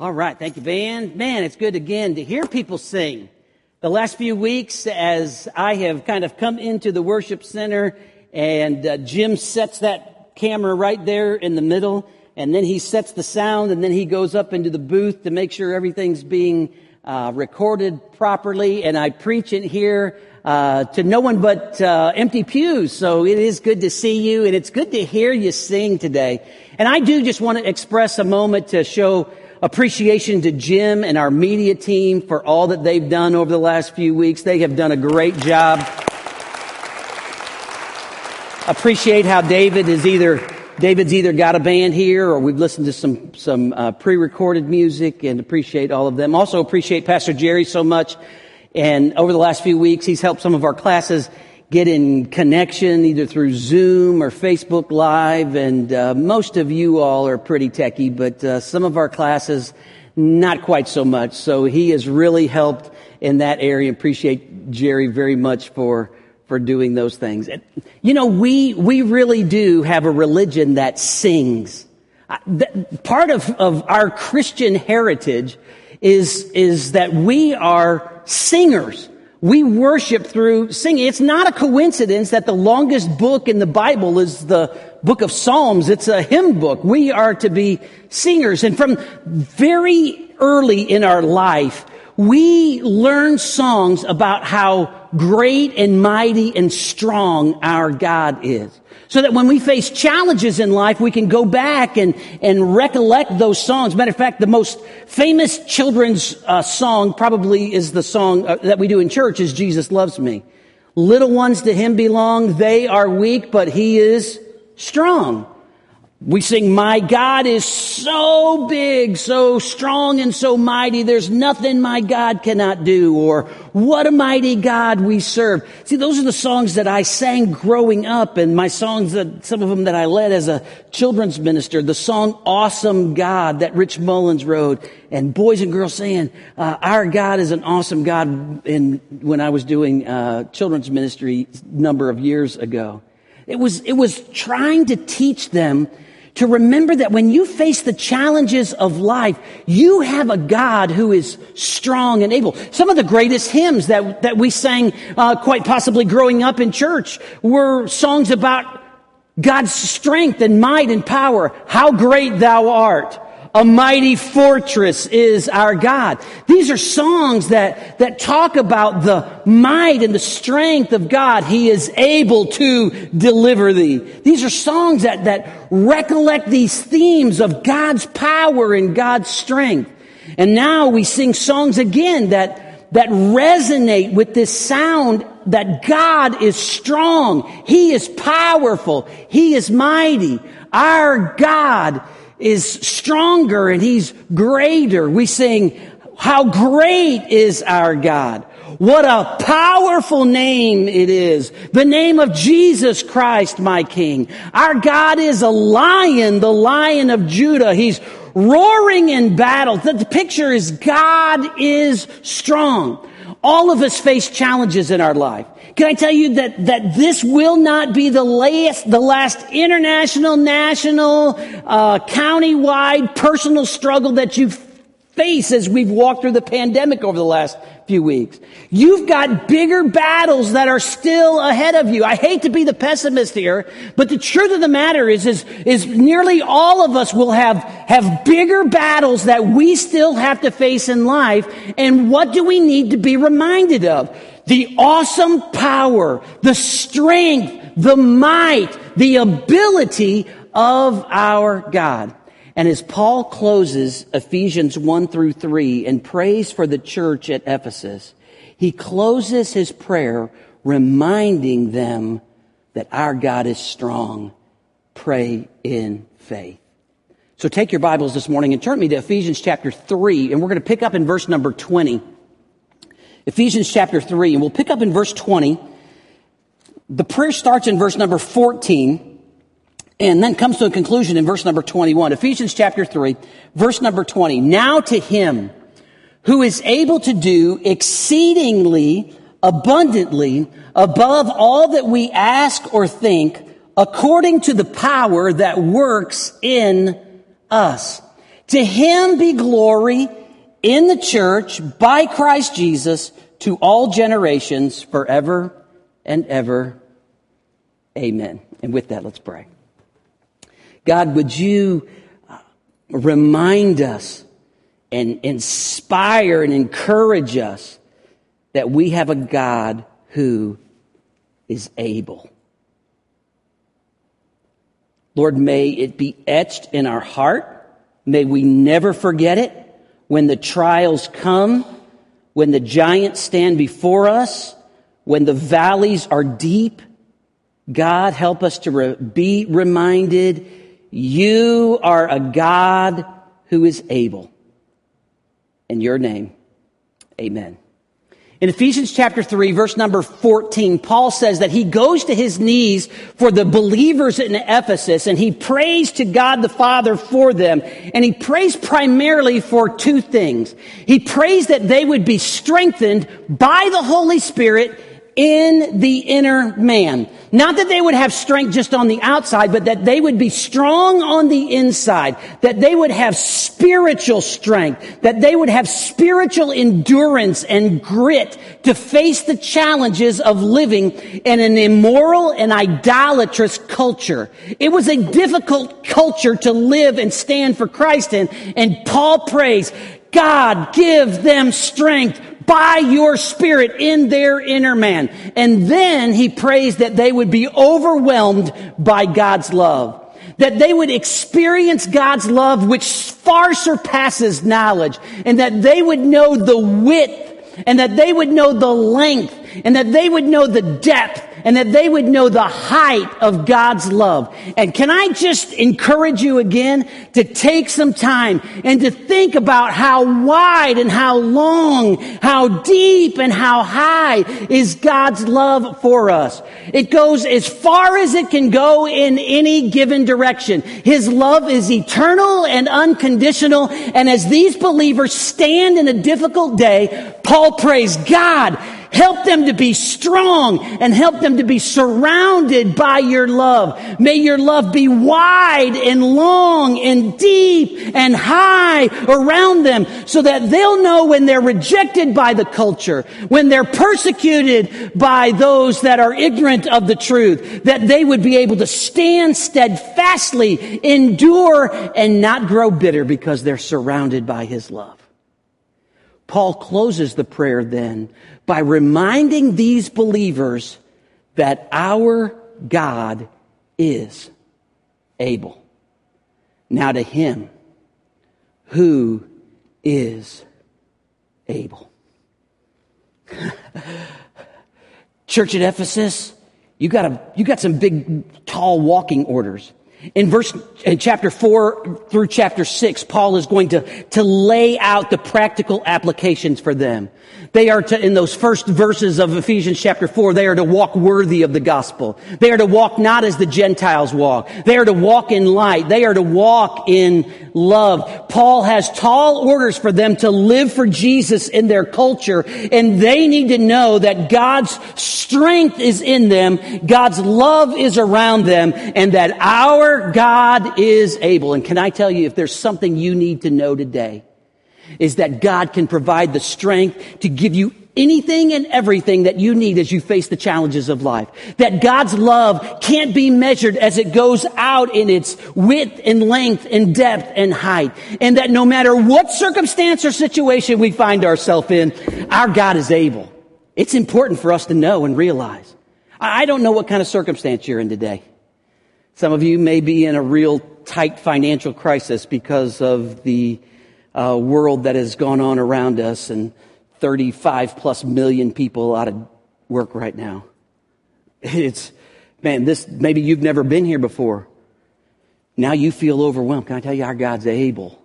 All right. Thank you, Van. Man, it's good again to hear people sing. The last few weeks, as I have kind of come into the worship center and uh, Jim sets that camera right there in the middle and then he sets the sound and then he goes up into the booth to make sure everything's being uh, recorded properly and I preach it here uh, to no one but uh, empty pews. So it is good to see you and it's good to hear you sing today. And I do just want to express a moment to show appreciation to Jim and our media team for all that they've done over the last few weeks. They have done a great job. Appreciate how David is either David's either got a band here or we've listened to some some uh, pre-recorded music and appreciate all of them. Also appreciate Pastor Jerry so much. And over the last few weeks, he's helped some of our classes get in connection either through Zoom or Facebook Live. And uh, most of you all are pretty techy, but uh, some of our classes, not quite so much. So he has really helped in that area. Appreciate Jerry very much for for doing those things. And, you know, we we really do have a religion that sings. Part of, of our Christian heritage is, is that we are singers. We worship through singing. It's not a coincidence that the longest book in the Bible is the book of Psalms. It's a hymn book. We are to be singers. And from very early in our life, we learn songs about how great and mighty and strong our God is. So that when we face challenges in life, we can go back and, and recollect those songs. Matter of fact, the most famous children's uh, song probably is the song uh, that we do in church is Jesus Loves Me. Little ones to Him belong. They are weak, but He is strong. We sing, My God is so big, so strong, and so mighty. There's nothing my God cannot do. Or, What a mighty God we serve. See, those are the songs that I sang growing up, and my songs that, some of them that I led as a children's minister. The song Awesome God that Rich Mullins wrote, and boys and girls saying, uh, Our God is an awesome God, in, when I was doing uh, children's ministry a number of years ago. It was, it was trying to teach them to remember that when you face the challenges of life, you have a God who is strong and able. Some of the greatest hymns that, that we sang, uh, quite possibly growing up in church were songs about God's strength and might and power. How great thou art. A mighty fortress is our God. These are songs that, that talk about the might and the strength of God. He is able to deliver thee. These are songs that, that recollect these themes of God's power and God's strength. And now we sing songs again that, that resonate with this sound that God is strong. He is powerful. He is mighty. Our God is stronger and he's greater. We sing, how great is our God. What a powerful name it is. The name of Jesus Christ, my King. Our God is a lion, the lion of Judah. He's roaring in battle. The picture is God is strong. All of us face challenges in our life. Can I tell you that, that this will not be the last, the last international, national, uh, county-wide personal struggle that you face as we've walked through the pandemic over the last few weeks. You've got bigger battles that are still ahead of you. I hate to be the pessimist here, but the truth of the matter is, is, is nearly all of us will have, have bigger battles that we still have to face in life. And what do we need to be reminded of? The awesome power, the strength, the might, the ability of our God. And as Paul closes Ephesians 1 through 3 and prays for the church at Ephesus, he closes his prayer reminding them that our God is strong. Pray in faith. So take your Bibles this morning and turn me to Ephesians chapter 3, and we're going to pick up in verse number 20. Ephesians chapter 3, and we'll pick up in verse 20. The prayer starts in verse number 14 and then comes to a conclusion in verse number 21. Ephesians chapter 3, verse number 20. Now to him who is able to do exceedingly abundantly above all that we ask or think according to the power that works in us. To him be glory in the church by Christ Jesus to all generations forever and ever. Amen. And with that, let's pray. God, would you uh, remind us and inspire and encourage us that we have a God who is able. Lord, may it be etched in our heart. May we never forget it when the trials come, when the giants stand before us, when the valleys are deep. God, help us to re- be reminded you are a God who is able. In your name, amen. In Ephesians chapter 3, verse number 14, Paul says that he goes to his knees for the believers in Ephesus and he prays to God the Father for them. And he prays primarily for two things. He prays that they would be strengthened by the Holy Spirit in the inner man. Not that they would have strength just on the outside, but that they would be strong on the inside. That they would have spiritual strength. That they would have spiritual endurance and grit to face the challenges of living in an immoral and idolatrous culture. It was a difficult culture to live and stand for Christ in. And Paul prays, God, give them strength by your spirit in their inner man. And then he prays that they would be overwhelmed by God's love. That they would experience God's love which far surpasses knowledge and that they would know the width and that they would know the length and that they would know the depth and that they would know the height of God's love. And can I just encourage you again to take some time and to think about how wide and how long, how deep and how high is God's love for us. It goes as far as it can go in any given direction. His love is eternal and unconditional. And as these believers stand in a difficult day, Paul prays, God, Help them to be strong and help them to be surrounded by your love. May your love be wide and long and deep and high around them so that they'll know when they're rejected by the culture, when they're persecuted by those that are ignorant of the truth, that they would be able to stand steadfastly, endure, and not grow bitter because they're surrounded by his love. Paul closes the prayer then by reminding these believers that our God is able. Now to him who is able. Church at Ephesus, you got a, you got some big, tall walking orders. In verse, in chapter four through chapter six, Paul is going to, to lay out the practical applications for them. They are to, in those first verses of Ephesians chapter 4, they are to walk worthy of the gospel. They are to walk not as the Gentiles walk. They are to walk in light. They are to walk in love. Paul has tall orders for them to live for Jesus in their culture, and they need to know that God's strength is in them, God's love is around them, and that our God is able. And can I tell you, if there's something you need to know today, is that God can provide the strength to give you anything and everything that you need as you face the challenges of life. That God's love can't be measured as it goes out in its width and length and depth and height. And that no matter what circumstance or situation we find ourselves in, our God is able. It's important for us to know and realize. I don't know what kind of circumstance you're in today. Some of you may be in a real tight financial crisis because of the uh, world that has gone on around us and 35 plus million people out of work right now. It's, man, this, maybe you've never been here before. Now you feel overwhelmed. Can I tell you, our God's able.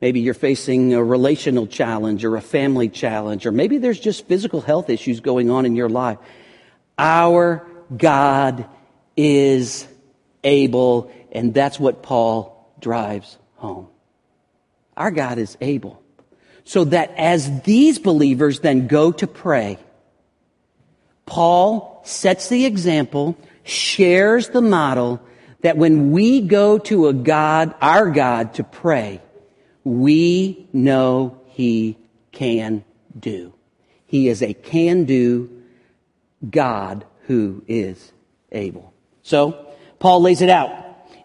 Maybe you're facing a relational challenge or a family challenge, or maybe there's just physical health issues going on in your life. Our God is able, and that's what Paul drives home. Our God is able. So that as these believers then go to pray, Paul sets the example, shares the model that when we go to a God, our God, to pray, we know he can do. He is a can do God who is able. So, Paul lays it out.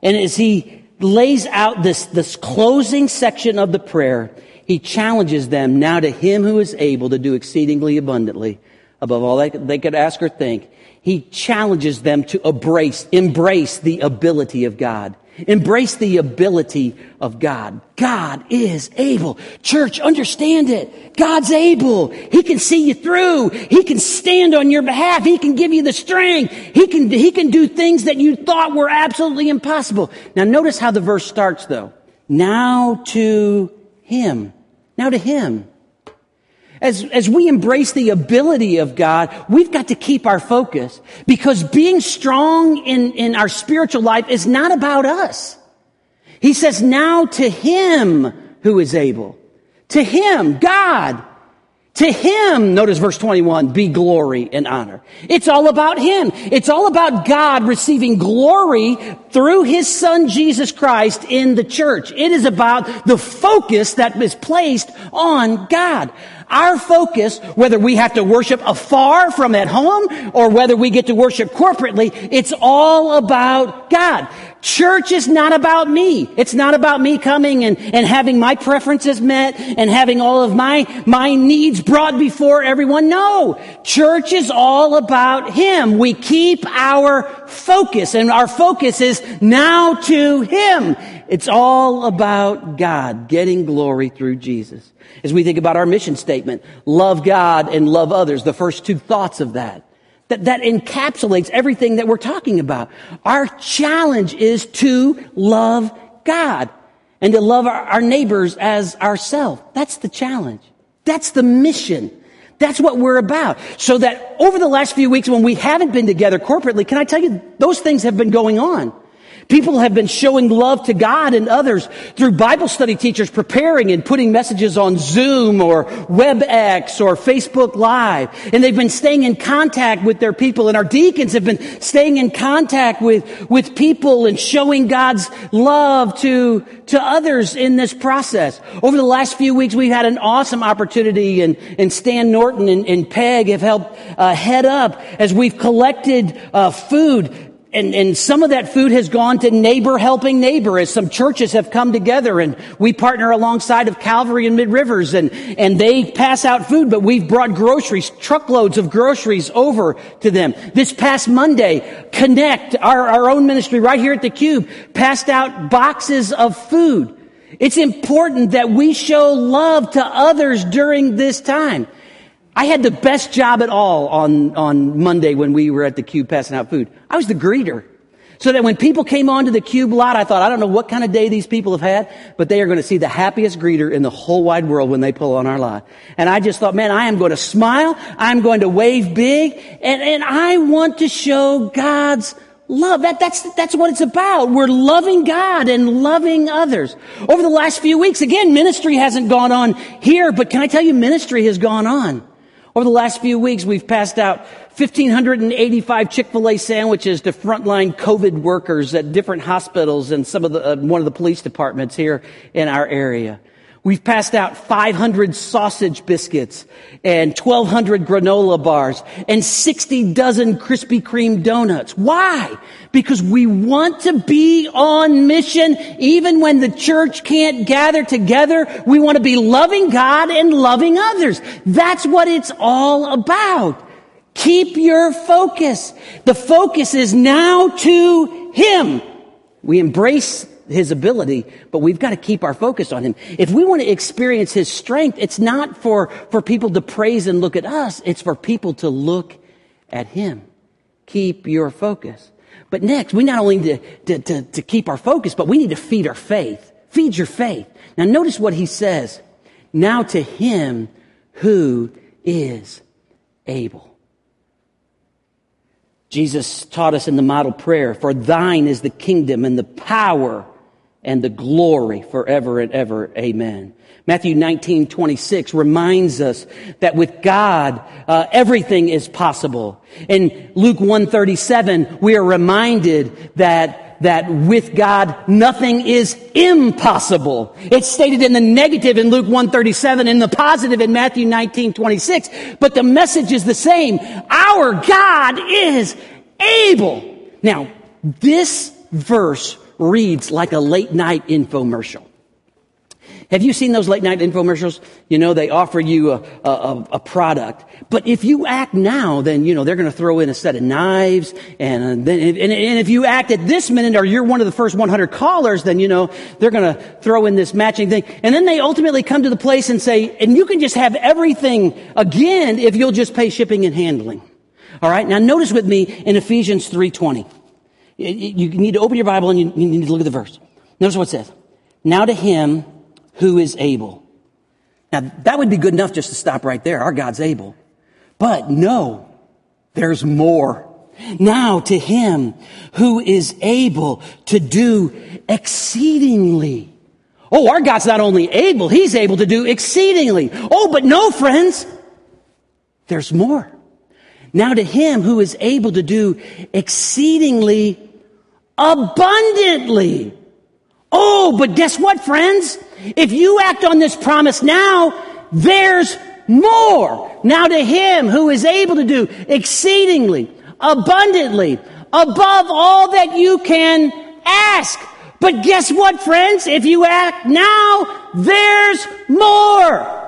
And as he lays out this, this closing section of the prayer, he challenges them now to him who is able to do exceedingly abundantly above all that they could ask or think. He challenges them to embrace, embrace the ability of God. Embrace the ability of God. God is able. Church, understand it. God's able. He can see you through. He can stand on your behalf. He can give you the strength. He can, he can do things that you thought were absolutely impossible. Now notice how the verse starts though. Now to Him. Now to Him as, as we embrace the ability of God, we've got to keep our focus because being strong in, in our spiritual life is not about us. He says, now to Him who is able. To Him, God. To Him, notice verse 21, be glory and honor. It's all about Him. It's all about God receiving glory through His Son Jesus Christ in the church. It is about the focus that is placed on God. Our focus, whether we have to worship afar from at home or whether we get to worship corporately, it's all about God. Church is not about me. It's not about me coming and, and having my preferences met and having all of my, my needs brought before everyone. No. Church is all about Him. We keep our focus and our focus is now to Him. It's all about God getting glory through Jesus. As we think about our mission statement, love God and love others, the first two thoughts of that. That, that encapsulates everything that we're talking about. Our challenge is to love God and to love our, our neighbors as ourselves. That's the challenge. That's the mission. That's what we're about. So that over the last few weeks when we haven't been together corporately, can I tell you, those things have been going on. People have been showing love to God and others through Bible study teachers preparing and putting messages on Zoom or WebEx or Facebook Live. And they've been staying in contact with their people. And our deacons have been staying in contact with, with people and showing God's love to, to others in this process. Over the last few weeks, we've had an awesome opportunity and, and Stan Norton and, and Peg have helped uh, head up as we've collected uh, food and, and some of that food has gone to neighbor helping neighbor as some churches have come together and we partner alongside of Calvary and Mid Rivers and, and they pass out food, but we've brought groceries, truckloads of groceries over to them. This past Monday, Connect, our, our own ministry right here at the Cube, passed out boxes of food. It's important that we show love to others during this time. I had the best job at all on, on Monday when we were at the cube passing out food. I was the greeter. So that when people came onto the cube lot, I thought, I don't know what kind of day these people have had, but they are going to see the happiest greeter in the whole wide world when they pull on our lot. And I just thought, man, I am going to smile. I'm going to wave big. And, and I want to show God's love. That, that's, that's what it's about. We're loving God and loving others. Over the last few weeks, again, ministry hasn't gone on here, but can I tell you, ministry has gone on. Over the last few weeks, we've passed out 1,585 Chick-fil-A sandwiches to frontline COVID workers at different hospitals and some of the, uh, one of the police departments here in our area. We've passed out 500 sausage biscuits and 1200 granola bars and 60 dozen Krispy Kreme donuts. Why? Because we want to be on mission even when the church can't gather together. We want to be loving God and loving others. That's what it's all about. Keep your focus. The focus is now to Him. We embrace his ability, but we've got to keep our focus on him. If we want to experience his strength, it's not for, for people to praise and look at us. It's for people to look at him. Keep your focus. But next, we not only need to, to, to, to keep our focus, but we need to feed our faith. Feed your faith. Now notice what he says. Now to him who is able. Jesus taught us in the model prayer, for thine is the kingdom and the power and the glory forever and ever. Amen. Matthew 19, 26 reminds us that with God, uh, everything is possible. In Luke 137, we are reminded that that with God, nothing is impossible. It's stated in the negative in Luke 137, in the positive in Matthew 19, 26, but the message is the same. Our God is able. Now, this verse reads like a late night infomercial. Have you seen those late night infomercials? You know, they offer you a, a, a product. But if you act now, then, you know, they're going to throw in a set of knives. And uh, then, and, and if you act at this minute or you're one of the first 100 callers, then, you know, they're going to throw in this matching thing. And then they ultimately come to the place and say, and you can just have everything again if you'll just pay shipping and handling. All right. Now notice with me in Ephesians 3.20. You need to open your Bible and you need to look at the verse. Notice what it says. Now to him who is able. Now, that would be good enough just to stop right there. Our God's able. But no, there's more. Now to him who is able to do exceedingly. Oh, our God's not only able, he's able to do exceedingly. Oh, but no, friends, there's more. Now to him who is able to do exceedingly abundantly Oh, but guess what, friends? If you act on this promise now, there's more. Now to him who is able to do exceedingly, abundantly, above all that you can ask. But guess what, friends? If you act now, there's more.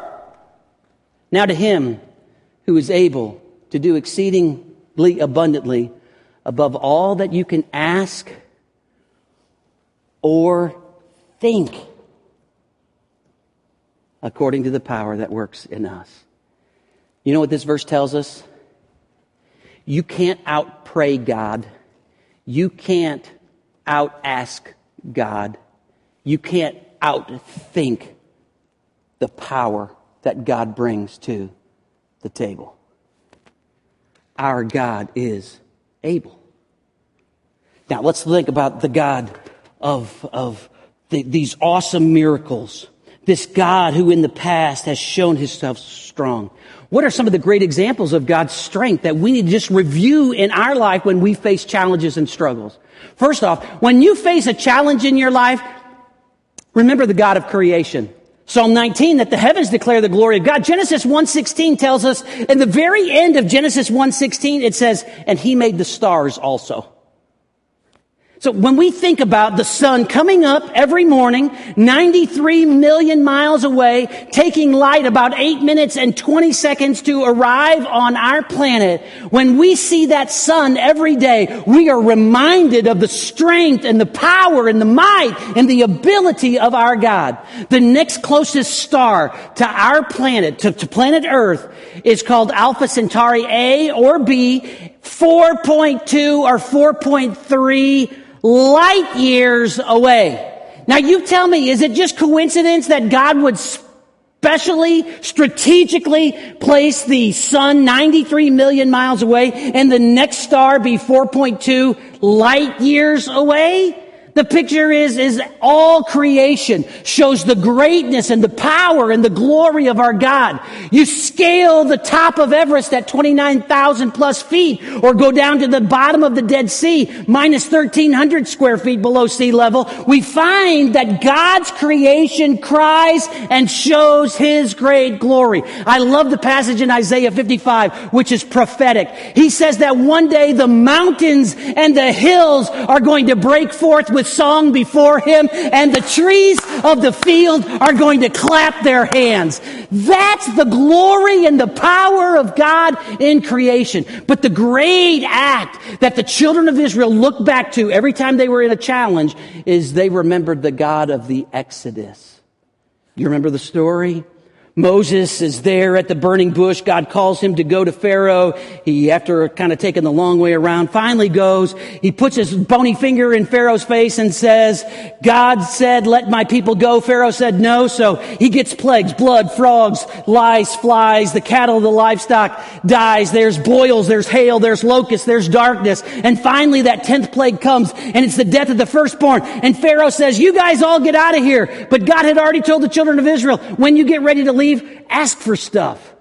Now to him who is able to do exceedingly abundantly above all that you can ask or think according to the power that works in us. You know what this verse tells us? You can't out pray God. You can't out ask God. You can't out think the power that God brings to the table. Our God is able. Now let's think about the God of, of the, these awesome miracles. This God who in the past has shown himself strong. What are some of the great examples of God's strength that we need to just review in our life when we face challenges and struggles? First off, when you face a challenge in your life, remember the God of creation. Psalm 19, that the heavens declare the glory of God. Genesis 1.16 tells us, in the very end of Genesis 1.16, it says, and he made the stars also. So when we think about the sun coming up every morning, 93 million miles away, taking light about 8 minutes and 20 seconds to arrive on our planet, when we see that sun every day, we are reminded of the strength and the power and the might and the ability of our God. The next closest star to our planet, to, to planet Earth, is called Alpha Centauri A or B, 4.2 or 4.3 light years away. Now you tell me, is it just coincidence that God would specially, strategically place the sun 93 million miles away and the next star be 4.2 light years away? The picture is, is all creation shows the greatness and the power and the glory of our God. You scale the top of Everest at 29,000 plus feet or go down to the bottom of the Dead Sea, minus 1300 square feet below sea level. We find that God's creation cries and shows His great glory. I love the passage in Isaiah 55, which is prophetic. He says that one day the mountains and the hills are going to break forth with song before him and the trees of the field are going to clap their hands. That's the glory and the power of God in creation. But the great act that the children of Israel look back to every time they were in a challenge is they remembered the God of the Exodus. You remember the story? Moses is there at the burning bush. God calls him to go to Pharaoh. He, after kind of taking the long way around, finally goes. He puts his bony finger in Pharaoh's face and says, God said, let my people go. Pharaoh said no. So he gets plagues, blood, frogs, lice, flies, the cattle, the livestock dies. There's boils, there's hail, there's locusts, there's darkness. And finally that tenth plague comes and it's the death of the firstborn. And Pharaoh says, you guys all get out of here. But God had already told the children of Israel, when you get ready to leave, ask for stuff.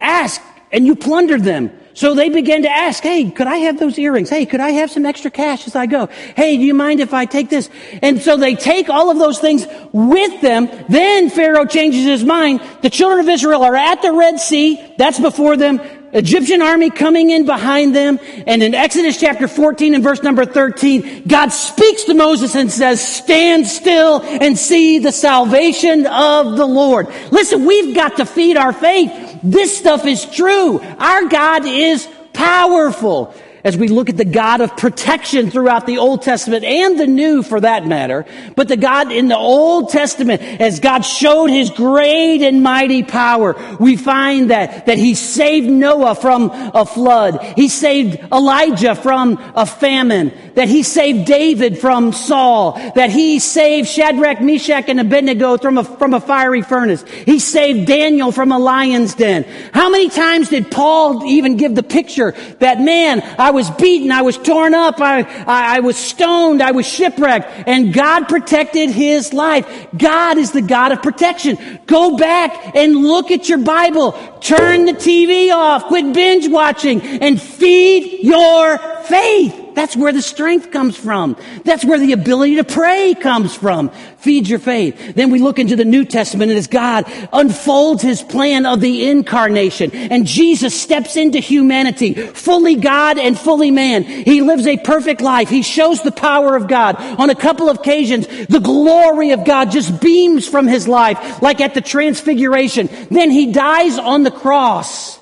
Ask, and you plunder them. So they began to ask, hey, could I have those earrings? Hey, could I have some extra cash as I go? Hey, do you mind if I take this? And so they take all of those things with them. Then Pharaoh changes his mind. The children of Israel are at the Red Sea. That's before them. Egyptian army coming in behind them. And in Exodus chapter 14 and verse number 13, God speaks to Moses and says, stand still and see the salvation of the Lord. Listen, we've got to feed our faith. This stuff is true. Our God is powerful as we look at the God of protection throughout the Old Testament and the New for that matter. But the God in the Old Testament, as God showed his great and mighty power, we find that, that he saved Noah from a flood. He saved Elijah from a famine. That he saved David from Saul. That he saved Shadrach, Meshach, and Abednego from a, from a fiery furnace. He saved Daniel from a lion's den. How many times did Paul even give the picture that man, I was beaten. I was torn up. I, I, I was stoned. I was shipwrecked. And God protected his life. God is the God of protection. Go back and look at your Bible. Turn the TV off. Quit binge watching and feed your faith. That's where the strength comes from. That's where the ability to pray comes from. Feed your faith. Then we look into the New Testament and as God unfolds his plan of the incarnation and Jesus steps into humanity, fully God and fully man. He lives a perfect life. He shows the power of God. On a couple of occasions, the glory of God just beams from his life, like at the transfiguration. Then he dies on the cross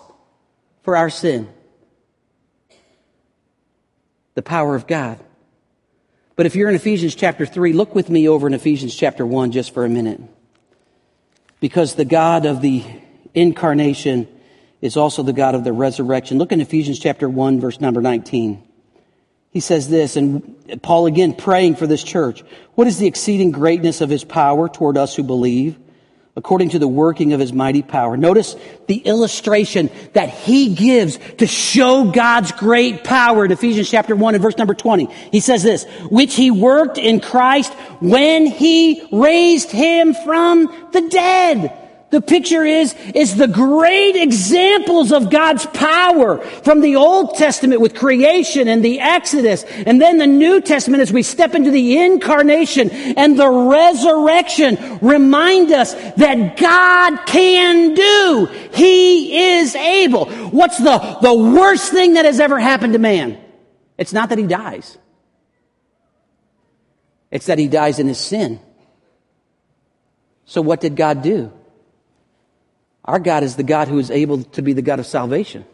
for our sin the power of God. But if you're in Ephesians chapter 3, look with me over in Ephesians chapter 1 just for a minute. Because the God of the incarnation is also the God of the resurrection. Look in Ephesians chapter 1, verse number 19. He says this, and Paul again praying for this church. What is the exceeding greatness of his power toward us who believe? According to the working of his mighty power. Notice the illustration that he gives to show God's great power in Ephesians chapter 1 and verse number 20. He says this, which he worked in Christ when he raised him from the dead the picture is, is the great examples of God's power from the Old Testament with creation and the Exodus, and then the New Testament as we step into the incarnation and the resurrection remind us that God can do. He is able. What's the, the worst thing that has ever happened to man? It's not that he dies. It's that he dies in his sin. So what did God do? Our God is the God who is able to be the God of salvation.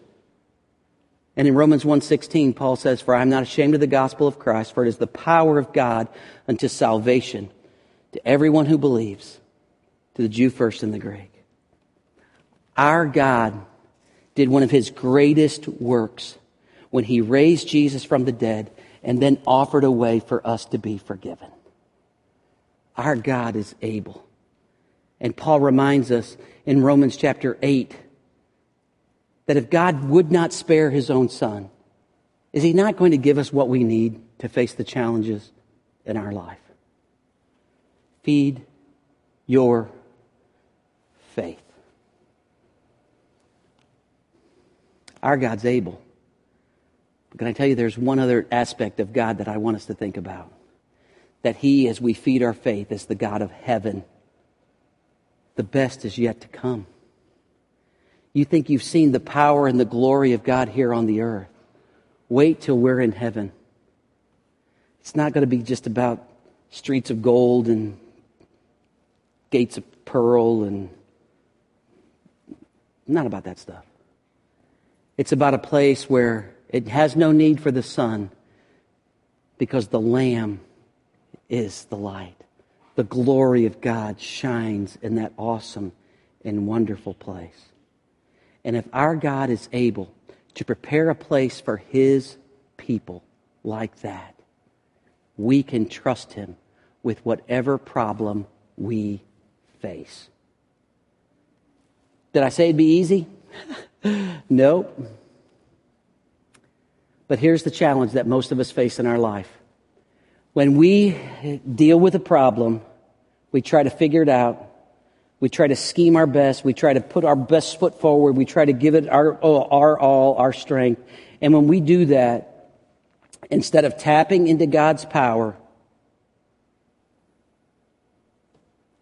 And in Romans 1:16 Paul says, "For I am not ashamed of the gospel of Christ, for it is the power of God unto salvation to everyone who believes, to the Jew first and the Greek." Our God did one of his greatest works when he raised Jesus from the dead and then offered a way for us to be forgiven. Our God is able. And Paul reminds us in Romans chapter 8 that if God would not spare his own son, is he not going to give us what we need to face the challenges in our life? Feed your faith. Our God's able. But can I tell you, there's one other aspect of God that I want us to think about. That He, as we feed our faith, is the God of heaven the best is yet to come. You think you've seen the power and the glory of God here on the earth. Wait till we're in heaven. It's not going to be just about streets of gold and gates of pearl and not about that stuff. It's about a place where it has no need for the sun because the Lamb is the light the glory of God shines in that awesome and wonderful place. And if our God is able to prepare a place for his people like that, we can trust him with whatever problem we face. Did I say it'd be easy? no. But here's the challenge that most of us face in our life when we deal with a problem, we try to figure it out. We try to scheme our best. We try to put our best foot forward. We try to give it our, our all, our strength. And when we do that, instead of tapping into God's power,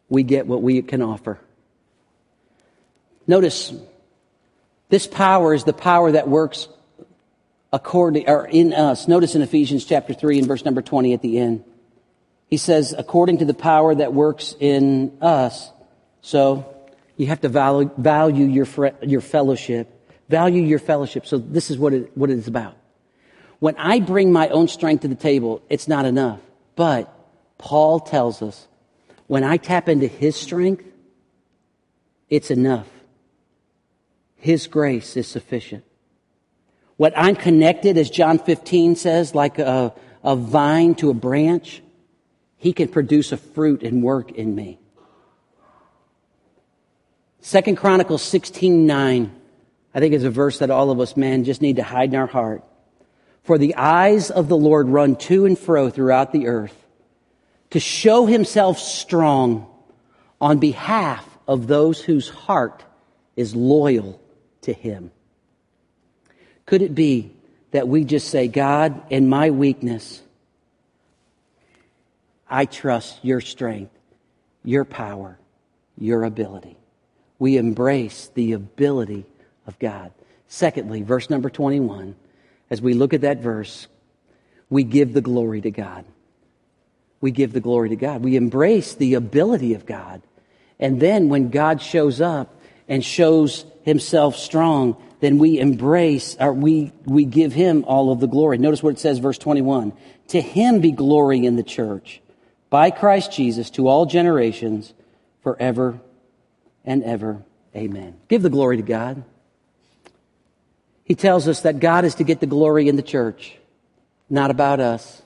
we get what we can offer. Notice, this power is the power that works according, or in us. Notice in Ephesians chapter 3 and verse number 20 at the end. He says, according to the power that works in us. So, you have to value, value your, your fellowship. Value your fellowship. So this is what it, what it is about. When I bring my own strength to the table, it's not enough. But Paul tells us when I tap into his strength, it's enough. His grace is sufficient. What I'm connected, as John 15 says, like a, a vine to a branch, he can produce a fruit and work in me. Second Chronicles 16, 9, I think is a verse that all of us, men just need to hide in our heart. For the eyes of the Lord run to and fro throughout the earth to show himself strong on behalf of those whose heart is loyal to him. Could it be that we just say, God, in my weakness, I trust your strength, your power, your ability. We embrace the ability of God. Secondly, verse number 21, as we look at that verse, we give the glory to God we give the glory to God. We embrace the ability of God. And then when God shows up and shows himself strong, then we embrace or we, we give him all of the glory. Notice what it says, verse 21. To him be glory in the church by Christ Jesus to all generations forever and ever. Amen. Give the glory to God. He tells us that God is to get the glory in the church, not about us.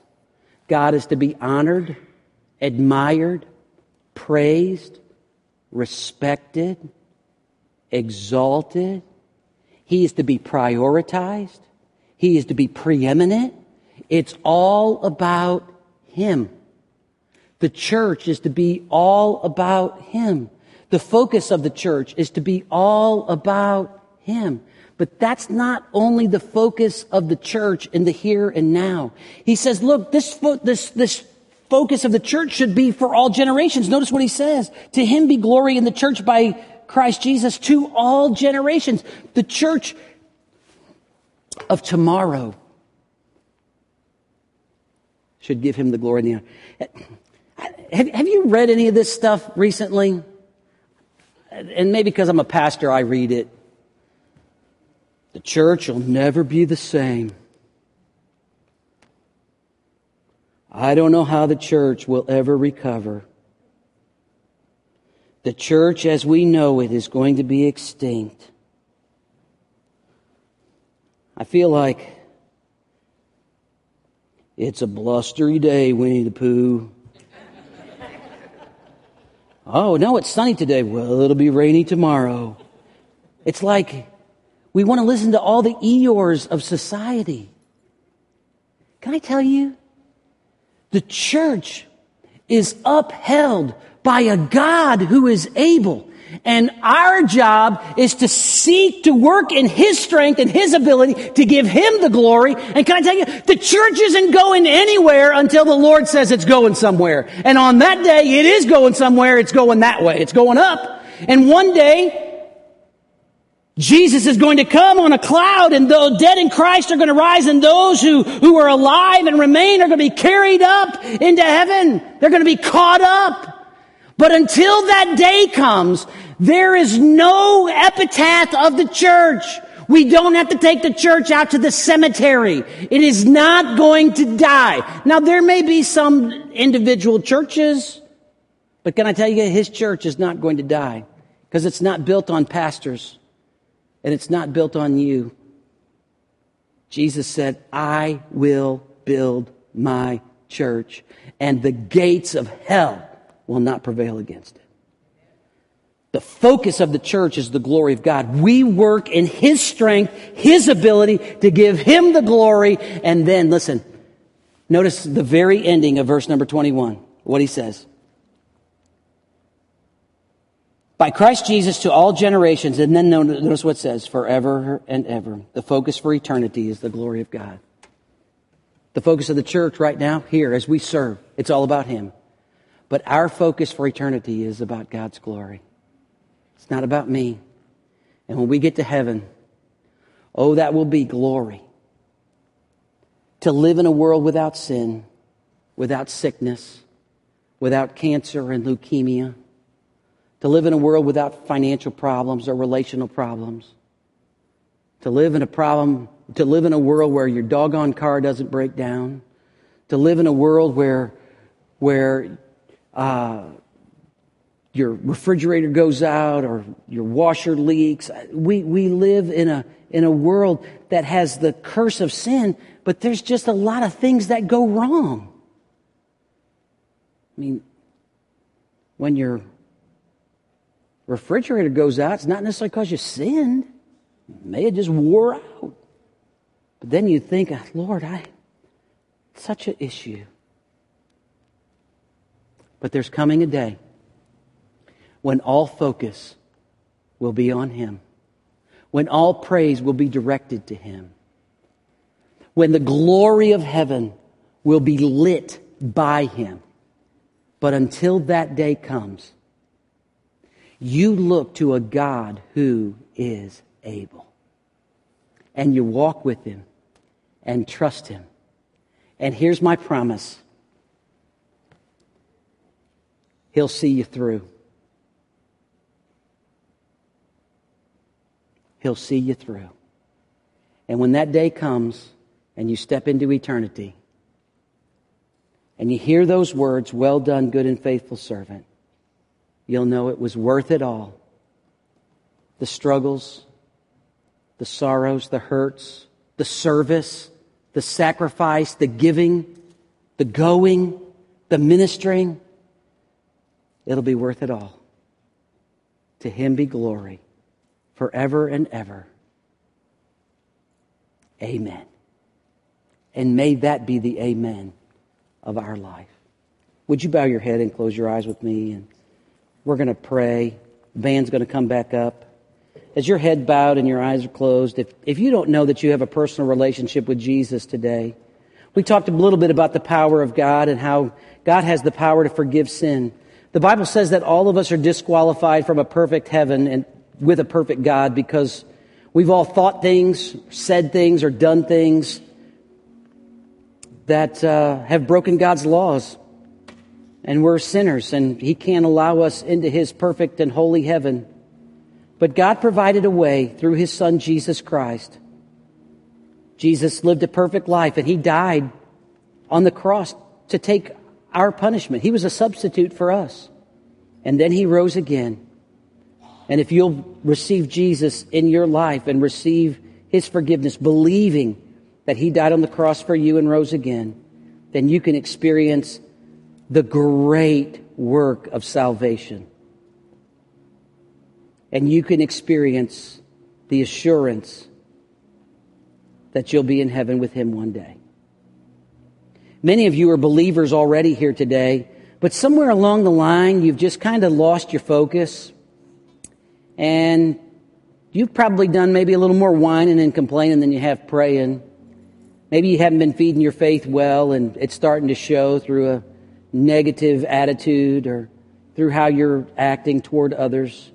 God is to be honored, admired, praised, respected, exalted. He is to be prioritized. He is to be preeminent. It's all about Him. The church is to be all about Him. The focus of the church is to be all about Him. But that's not only the focus of the church in the here and now. He says, look, this, fo- this, this focus of the church should be for all generations. Notice what he says. To him be glory in the church by Christ Jesus to all generations. The church of tomorrow should give him the glory and the honor. Have, have you read any of this stuff recently? And maybe because I'm a pastor, I read it. The church will never be the same. I don't know how the church will ever recover. The church as we know it is going to be extinct. I feel like it's a blustery day, Winnie the Pooh. oh, no, it's sunny today. Well, it'll be rainy tomorrow. It's like we want to listen to all the Eeyores of society. Can I tell you? The church is upheld by a God who is able. And our job is to seek to work in His strength and His ability to give Him the glory. And can I tell you, the church isn't going anywhere until the Lord says it's going somewhere. And on that day, it is going somewhere. It's going that way. It's going up. And one day, Jesus is going to come on a cloud and the dead in Christ are going to rise and those who, who are alive and remain are going to be carried up into heaven. They're going to be caught up. But until that day comes, there is no epitaph of the church. We don't have to take the church out to the cemetery. It is not going to die. Now there may be some individual churches, but can I tell you, his church is not going to die because it's not built on pastors and it's not built on you. Jesus said, I will build my church, and the gates of hell will not prevail against it. The focus of the church is the glory of God. We work in His strength, His ability to give Him the glory. And then, listen, notice the very ending of verse number 21, what He says. By Christ Jesus to all generations, and then notice what it says, forever and ever. The focus for eternity is the glory of God. The focus of the church right now, here, as we serve, it's all about Him. But our focus for eternity is about God's glory. It's not about me. And when we get to heaven, oh, that will be glory. To live in a world without sin, without sickness, without cancer and leukemia, to live in a world without financial problems or relational problems, to live in a problem, to live in a world where your doggone car doesn't break down, to live in a world where, where uh, your refrigerator goes out or your washer leaks. We, we live in a, in a world that has the curse of sin, but there's just a lot of things that go wrong. I mean, when your refrigerator goes out, it's not necessarily because you sinned. It may have just wore out. But then you think, Lord, I, such an issue. But there's coming a day when all focus will be on Him, when all praise will be directed to Him, when the glory of heaven will be lit by Him. But until that day comes, you look to a God who is able. And you walk with Him and trust Him. And here's my promise He'll see you through. He'll see you through. And when that day comes and you step into eternity, and you hear those words, well done, good and faithful servant, you'll know it was worth it all. The struggles, the sorrows, the hurts, the service, the sacrifice, the giving, the going, the ministering. It'll be worth it all. To him be glory forever and ever. Amen. And may that be the amen of our life. Would you bow your head and close your eyes with me? And we're going to pray. The band's going to come back up. As your head bowed and your eyes are closed, if, if you don't know that you have a personal relationship with Jesus today, we talked a little bit about the power of God and how God has the power to forgive sin. The Bible says that all of us are disqualified from a perfect heaven and with a perfect God because we've all thought things, said things, or done things that uh, have broken God's laws. And we're sinners, and He can't allow us into His perfect and holy heaven. But God provided a way through His Son, Jesus Christ. Jesus lived a perfect life, and He died on the cross to take our punishment. He was a substitute for us. And then He rose again. And if you'll receive Jesus in your life and receive His forgiveness, believing that He died on the cross for you and rose again, then you can experience the great work of salvation. And you can experience the assurance that you'll be in heaven with Him one day. Many of you are believers already here today, but somewhere along the line, you've just kind of lost your focus. And you've probably done maybe a little more whining and complaining than you have praying. Maybe you haven't been feeding your faith well and it's starting to show through a negative attitude or through how you're acting toward others.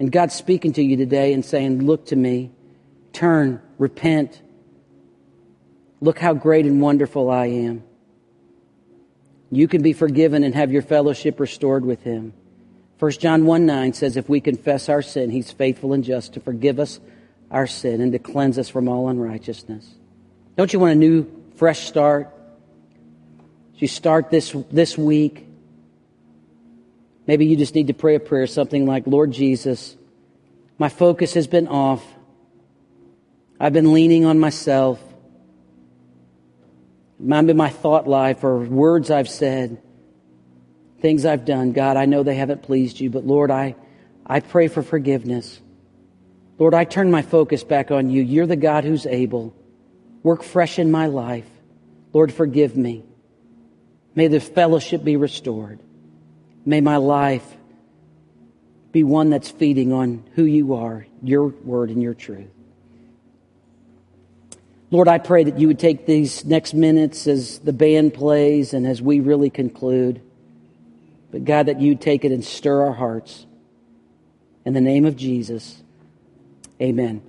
And God's speaking to you today and saying, Look to me, turn, repent. Look how great and wonderful I am. You can be forgiven and have your fellowship restored with Him. 1 John 1 9 says, If we confess our sin, He's faithful and just to forgive us our sin and to cleanse us from all unrighteousness. Don't you want a new, fresh start? As you start this, this week, maybe you just need to pray a prayer, something like, Lord Jesus, my focus has been off. I've been leaning on myself. Maybe my thought life or words I've said, things I've done. God, I know they haven't pleased you, but Lord, I, I pray for forgiveness. Lord, I turn my focus back on you. You're the God who's able. Work fresh in my life. Lord, forgive me. May the fellowship be restored. May my life be one that's feeding on who you are, your word, and your truth. Lord, I pray that you would take these next minutes as the band plays and as we really conclude. But God, that you take it and stir our hearts. In the name of Jesus, amen.